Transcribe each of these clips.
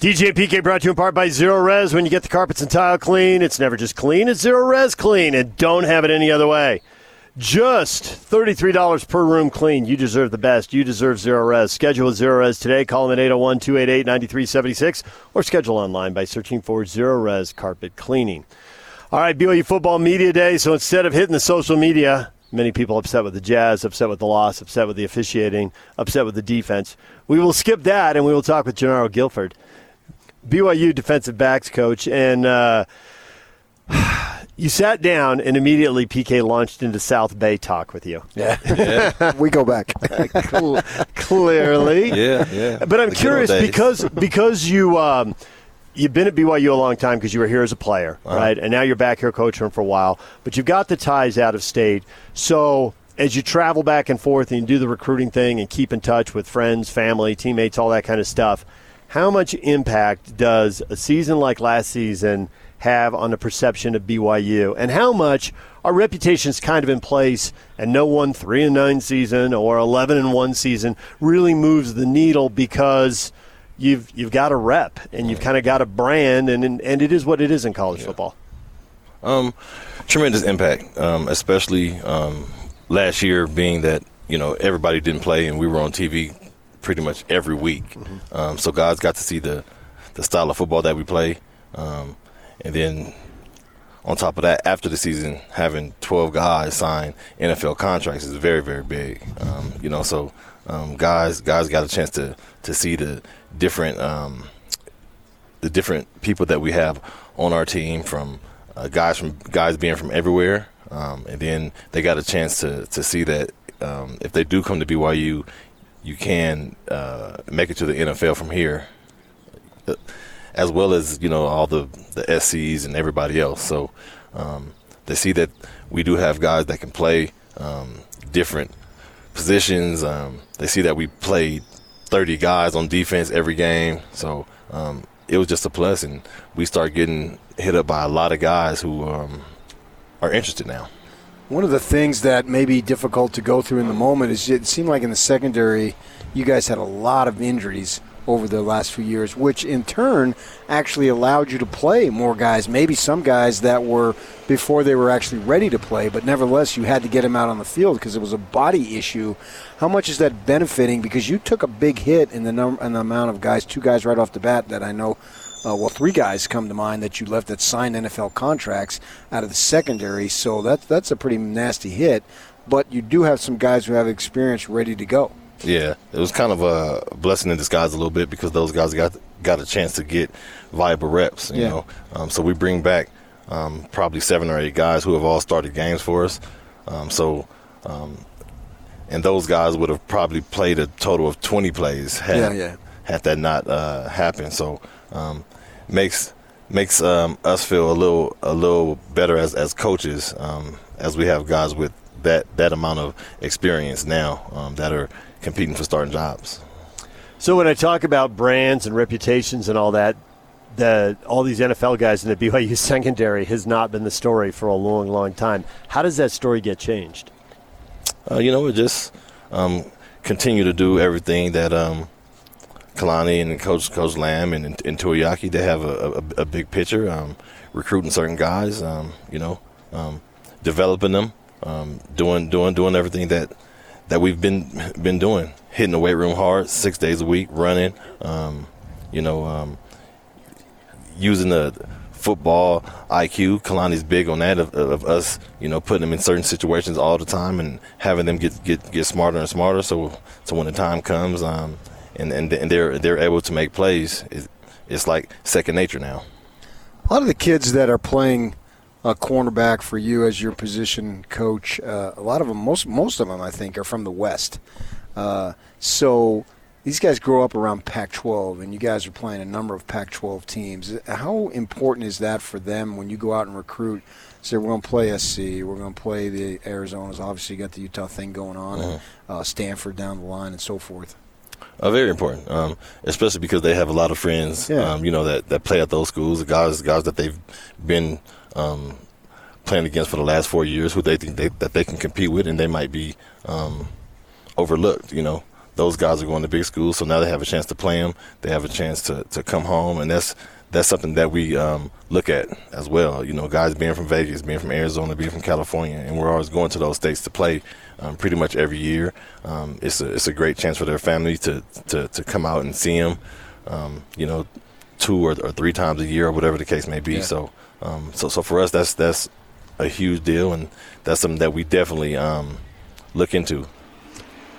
DJ PK brought to you in part by Zerorez. When you get the carpets and tile clean, it's never just clean, it's Zerorez clean, and don't have it any other way. Just $33 per room clean. You deserve the best. You deserve Zerorez. Schedule with Zerorez today. Call them at 801 288 9376 or schedule online by searching for Zerorez Carpet Cleaning. All right, BYU Football Media Day. So instead of hitting the social media, many people upset with the Jazz, upset with the loss, upset with the officiating, upset with the defense. We will skip that and we will talk with Jernaro Gilford. BYU defensive backs coach, and uh, you sat down and immediately PK launched into South Bay talk with you. Yeah, we go back clearly. Yeah, yeah. But I'm The curious because because you um, you've been at BYU a long time because you were here as a player, Uh-huh. right? And now you're back here coaching for a while. But you've got the ties out of state, so. As you travel back and forth and you do the recruiting thing and keep in touch with friends, family, teammates, all that kind of stuff, how much impact does a season like last season have on the perception of BYU? And how much our reputation's kind of in place and no one 3 and 9 season or 11 and 1 season really moves the needle because you've you've got a rep and you've kind of got a brand and and it is what it is in college football. Um, tremendous impact, um, especially um, last year, being that you know everybody didn't play and we were on TV pretty much every week. Um, so guys got to see the the style of football that we play, um, and then on top of that, after the season, having 12 guys sign NFL contracts is very, very big. Um, you know, so um, guys guys got a chance to to see the different um, the different people that we have on our team from uh, guys from guys being from everywhere, um, and then they got a chance to to see that um, if they do come to BYU, you can uh, make it to the NFL from here, uh, as well as you know all the the SCs and everybody else. So um, they see that we do have guys that can play um, different positions. Um, they see that we played 30 guys on defense every game. So um, it was just a plus, and we start getting hit up by a lot of guys who um, are interested now. One of the things that may be difficult to go through in the moment is it seemed like in the secondary, you guys had a lot of injuries over the last few years, which in turn actually allowed you to play more guys. Maybe some guys that were before they were actually ready to play, but nevertheless, you had to get them out on the field because it was a body issue. How much is that benefiting? Because you took a big hit in the number in the amount of guys, two guys right off the bat that I know uh, well, three guys come to mind that you left that signed NFL contracts out of the secondary. So that's that's a pretty nasty hit. But you do have some guys who have experience ready to go. Yeah, it was kind of a blessing in disguise a little bit because those guys got got a chance to get viable reps. You Yeah. know, um, so we bring back um, probably seven or eight guys who have all started games for us. Um, so, um, and those guys would have probably played a total of twenty plays had Yeah, yeah. had that not uh, happened. So, um, makes makes um, us feel a little a little better as as coaches um, as we have guys with that that amount of experience now um, that are competing for starting jobs. So when I talk about brands and reputations and all that, the all these NFL guys in the BYU secondary has not been the story for a long, long time. How does that story get changed? Uh, you know, we just um, continue to do everything that um, Kalani and Coach Coach Lamb and, and Tuiaki they have a, a, a big picture, um, recruiting certain guys. Um, you know, um, developing them, um, doing doing doing everything that that we've been been doing, hitting the weight room hard, six days a week, running. Um, you know, um, using the football IQ. Kalani's big on that of, of us, you know, putting them in certain situations all the time and having them get get, get smarter and smarter. So so when the time comes, um, and and, and they're they're able to make plays, it, it's like second nature now. A lot of the kids that are playing a cornerback for you as your position coach, uh, a lot of them, most most of them, I think, are from the West. Uh, so these guys grow up around Pac-12, and you guys are playing a number of Pac-12 teams. How important is that for them when you go out and recruit? Say we're going to play SC, we're going to play the Arizonas. Obviously, you got the Utah thing going on, and uh, Stanford down the line, and so forth. Uh, very important, um, especially because they have a lot of friends, Yeah. um, you know, that, that play at those schools. The guys, guys that they've been um, playing against for the last four years, who they think they, that they can compete with, and they might be um, overlooked. You know, those guys are going to big schools, so now they have a chance to play them. They have a chance to, to come home, and that's that's something that we um, look at as well. You know, guys being from Vegas, being from Arizona, being from California, and we're always going to those states to play um, pretty much every year. Um, it's a it's a great chance for their family to to, to come out and see them. Um, you know, two or, or, three times a year, or whatever the case may be. Yeah. So, um, so so for us, that's that's a huge deal, and that's something that we definitely um, look into.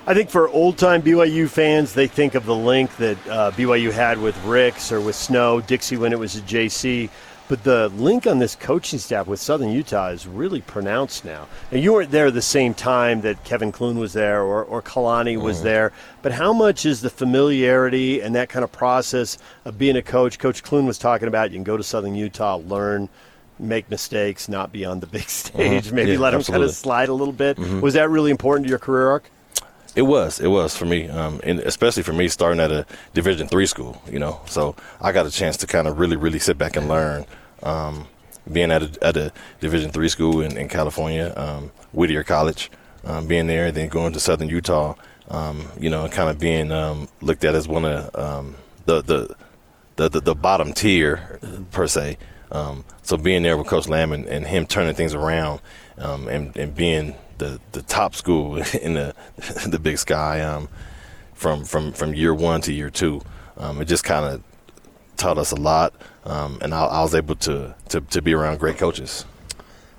I think for old time BYU fans, they think of the link that uh, BYU had with Ricks or with Snow, Dixie when it was at JC. But the link on this coaching staff with Southern Utah is really pronounced now. And you weren't there at the same time that Kevin Clune was there or, or Kalani was mm-hmm. there. But how much is the familiarity and that kind of process of being a coach? Coach Clune was talking about you can go to Southern Utah, learn, make mistakes, not be on the big stage, mm-hmm. maybe yeah, let them kind of slide a little bit. Mm-hmm. Was that really important to your career arc? It was, it was for me, um, and especially for me starting at a Division three school. You know, so I got a chance to kind of really, really sit back and learn. Um, being at a, at a Division three school in, in California, um, Whittier College, um, being there, then going to Southern Utah, um, you know, and kind of being um, looked at as one of um, the, the, the the the bottom tier per se. so being there with Coach Lamb and, and him turning things around and, and being the the top school in the the Big Sky um, from from from year one to year two. Um, it just kind of taught us a lot, um, and I, I, was able to, to to be around great coaches.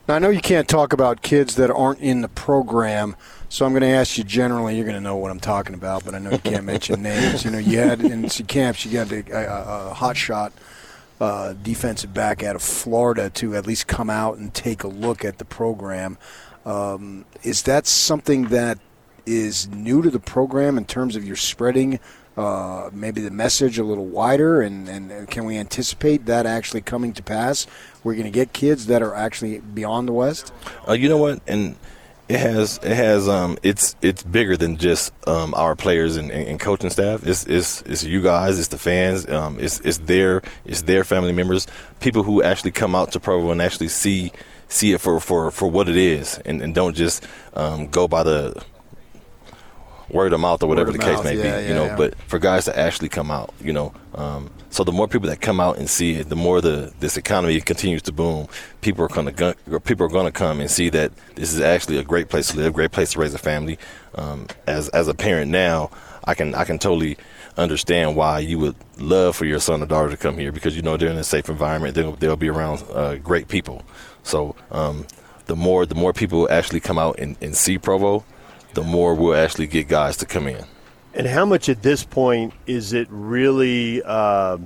Now I know you can't talk about kids that aren't in the program. So I'm going to ask you generally. You're going to know what I'm talking about, but I know you can't mention names. You know, you had in some camps, you got a, a, a hot shot uh, defensive back out of Florida to at least come out and take a look at the program. Um, is that something that is new to the program in terms of your spreading uh, maybe the message a little wider, and, and can we anticipate that actually coming to pass? We're going to get kids that are actually beyond the West. Uh, you know what, and it has it has um it's it's bigger than just um our players and, and, coaching staff. It's it's it's you guys, it's the fans, um it's it's their it's their family members, people who actually come out to Provo and actually see see it for, for, for what it is and, and don't just um, go by the word of mouth or whatever the case may yeah, be, yeah, you know. Yeah. But for guys to actually come out, you know, um, so the more people that come out and see it, the more the this economy continues to boom. People are going to people are going to come and see that this is actually a great place to live, great place to raise a family. Um, as as a parent now, I can I can totally understand why you would love for your son or daughter to come here because you know they're in a safe environment. They'll, they'll be around uh, great people. So um, the more the more people actually come out and, and see Provo, the more we'll actually get guys to come in. And how much at this point is it really? Uh,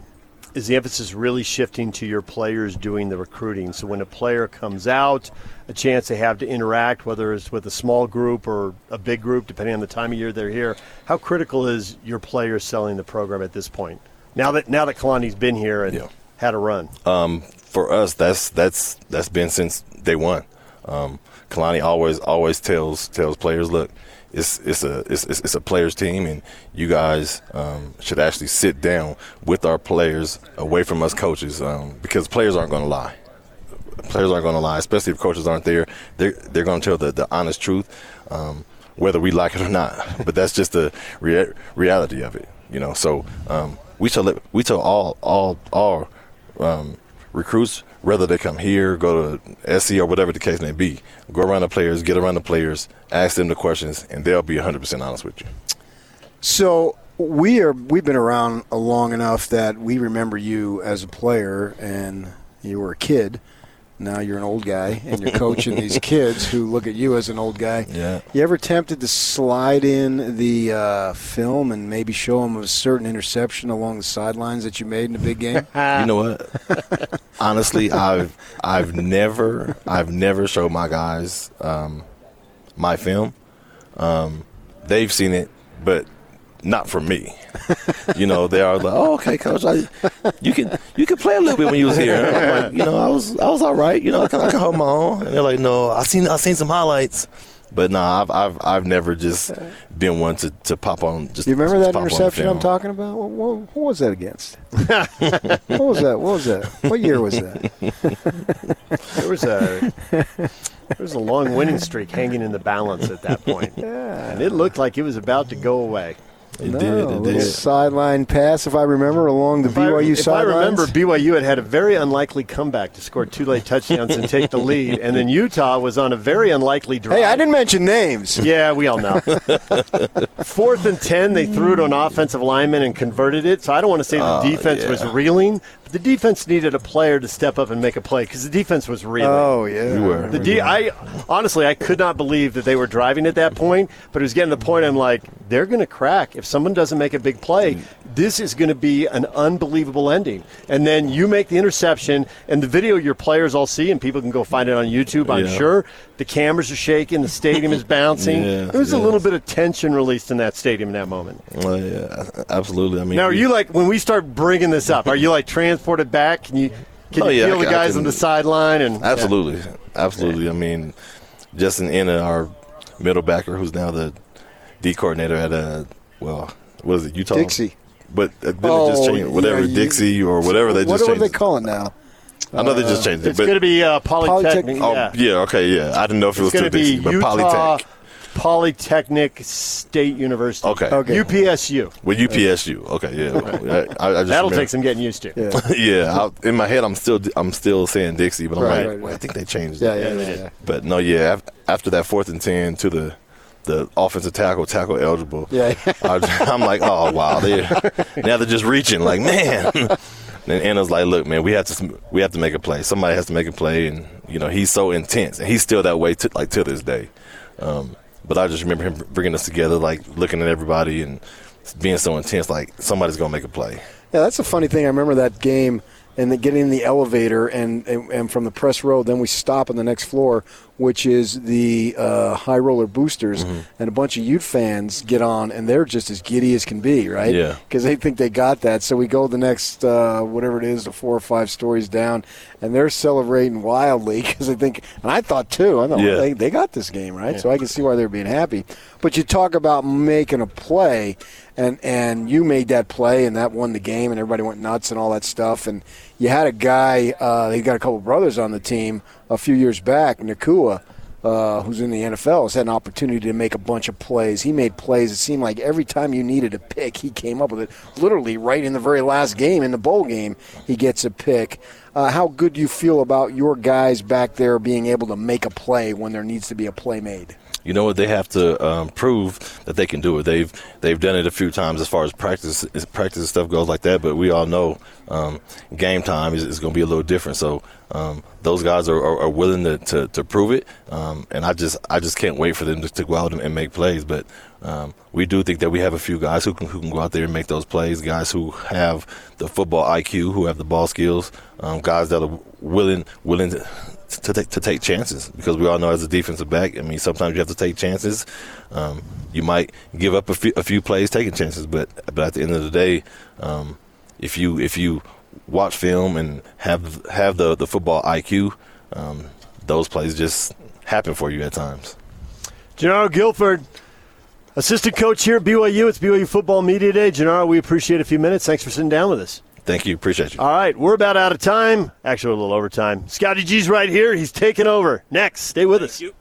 is the emphasis really shifting to your players doing the recruiting? So when a player comes out, a chance they have to interact, whether it's with a small group or a big group, depending on the time of year they're here. How critical is your players selling the program at this point? Now that now that Kalani's been here and yeah. had a run. Um, for us, that's that's that's been since day one. Um, Kalani always always tells tells players, look, it's it's a it's, it's a players team, and you guys um, should actually sit down with our players away from us coaches um, because players aren't going to lie. Players aren't going to lie, especially if coaches aren't there. They're they're going to tell the, the honest truth, um, whether we like it or not. but that's just the rea- reality of it, you know. So um, we tell we tell all all all um, recruits, whether they come here, go to SC or whatever the case may be, go around the players, get around the players, ask them the questions, and they'll be 100% honest with you. So we are we've been around long enough that we remember you as a player, and you were a kid now you're an old guy and you're coaching these kids who look at you as an old guy. Yeah. You ever tempted to slide in the uh, film and maybe show them a certain interception along the sidelines that you made in a big game? you know what? Honestly, I've I've never I've never showed my guys um, my film. Um, they've seen it, but not for me. you know, they are like, oh, okay, coach, I, you can you can play a little bit when you was here. Like, you know, I was I was all right. You know, I can, I can hold my own. And they're like, no, I seen I seen some highlights. But no, nah, I've, I've I've never just been one to, to pop on. Just you remember that interception I'm talking about? What, what, what, was that against? what was that? What was that? What year was that? there was a there was a long winning streak hanging in the balance at that point, yeah. and it looked like it was about to go away. It no, did. It little did. sideline pass, if I remember, along the If I, BYU if I remember, BYU had had a very unlikely comeback to score two late touchdowns and take the lead, and then Utah was on a very unlikely drive. hey, I didn't mention names. Yeah, we all know. Fourth and ten, they threw it on offensive lineman and converted it. So I don't want to say the oh, defense was reeling, but the defense needed a player to step up and make a play because the defense was reeling. Oh yeah, We were. The D, I honestly, I could not believe that they were driving at that point, but it was getting to the point. I'm like, they're going to crack if someone doesn't make a big play. This is going to be an unbelievable ending. And then you make the interception, and the video your players all see, and people can go find it on YouTube. I'm Yeah. sure the cameras are shaking, the stadium is bouncing. Yeah, there was a little bit of tension released in that stadium in that moment. Well, yeah, absolutely. I mean, Now, are we- you like when we start bringing this up? Are you like transported back? Can you can Oh, you yeah, feel I the guys can- on the sideline and Absolutely, absolutely. I mean, Justin Ena, our middle backer, who's now the D coordinator at uh, well, what is it, Utah? Dixie. But uh, then Oh, it just changed, whatever yeah, you- Dixie or whatever they what just What changed. they it. call it now? I know they just changed it, It's going to be uh, Polytechnic. Polytechnic- oh yeah. yeah. okay, yeah. I didn't know if it was It's going to still be Dixie, but Utah Polytech Polytechnic State University. Okay. Okay. UPSU. with UPSU. Okay, yeah. I, I just That'll remember- take some getting used to. Yeah, yeah, I, in my head, I'm still I'm still saying Dixie, but I'm Right, like, right, well, I think they changed yeah, it. yeah, they yeah. did. yeah. But no, yeah. After that fourth and ten to the the offensive tackle, tackle eligible. Yeah. I, I'm like, oh wow, they now they're just reaching. Like man. And Ena's like, look, man, we have to we have to make a play. Somebody has to make a play, and you know he's so intense, and he's still that way to like to this day. Um, but I just remember him bringing us together, like looking at everybody and being so intense, like somebody's gonna make a play. Yeah, that's a funny thing. I remember that game and getting in the elevator and, and and from the press row, then we stop on the next floor, which is the uh, high roller boosters, Mm-hmm. and a bunch of Ute fans get on, and they're just as giddy as can be, right? Yeah. because they think they got that. So we go the next uh, whatever it is, the four or five stories down, and they're celebrating wildly because they think, and I thought too, I thought well, they they got this game right, so I can see why they're being happy. But you talk about making a play, and and you made that play, and that won the game, and everybody went nuts and all that stuff. And you had a guy, uh, he got a couple brothers on the team a few years back, Nacua. Uh, who's in the NFL has had an opportunity to make a bunch of plays. He made plays. It seemed like every time you needed a pick, he came up with it. Literally, right in the very last game, in the bowl game, he gets a pick. Uh, how good do you feel about your guys back there being able to make a play when there needs to be a play made? You know what? They have to um, prove that they can do it. They've they've done it a few times as far as practice practice stuff goes like that. But we all know um, game time is, is going to be a little different. So um, those guys are, are, are willing to, to, to prove it, um, and I just I just can't wait for them to, to go out and, and make plays. But um, we do think that we have a few guys who can who can go out there and make those plays. Guys who have the football IQ, who have the ball skills, um, guys that are willing willing to to take to take chances because we all know as a defensive back, I mean, sometimes you have to take chances. Um, you might give up a few, a few plays taking chances, but but at the end of the day, um, if you if you watch film and have have the the football IQ, um, those plays just happen for you at times. Jernaro Gilford, assistant coach here at BYU. It's BYU Football Media Day. Jernaro, we appreciate a few minutes. Thanks for sitting down with us. Thank you, appreciate you. All right, we're about out of time. Actually, a little over time. Scotty G's right here. He's taking over. Next, stay with us. you.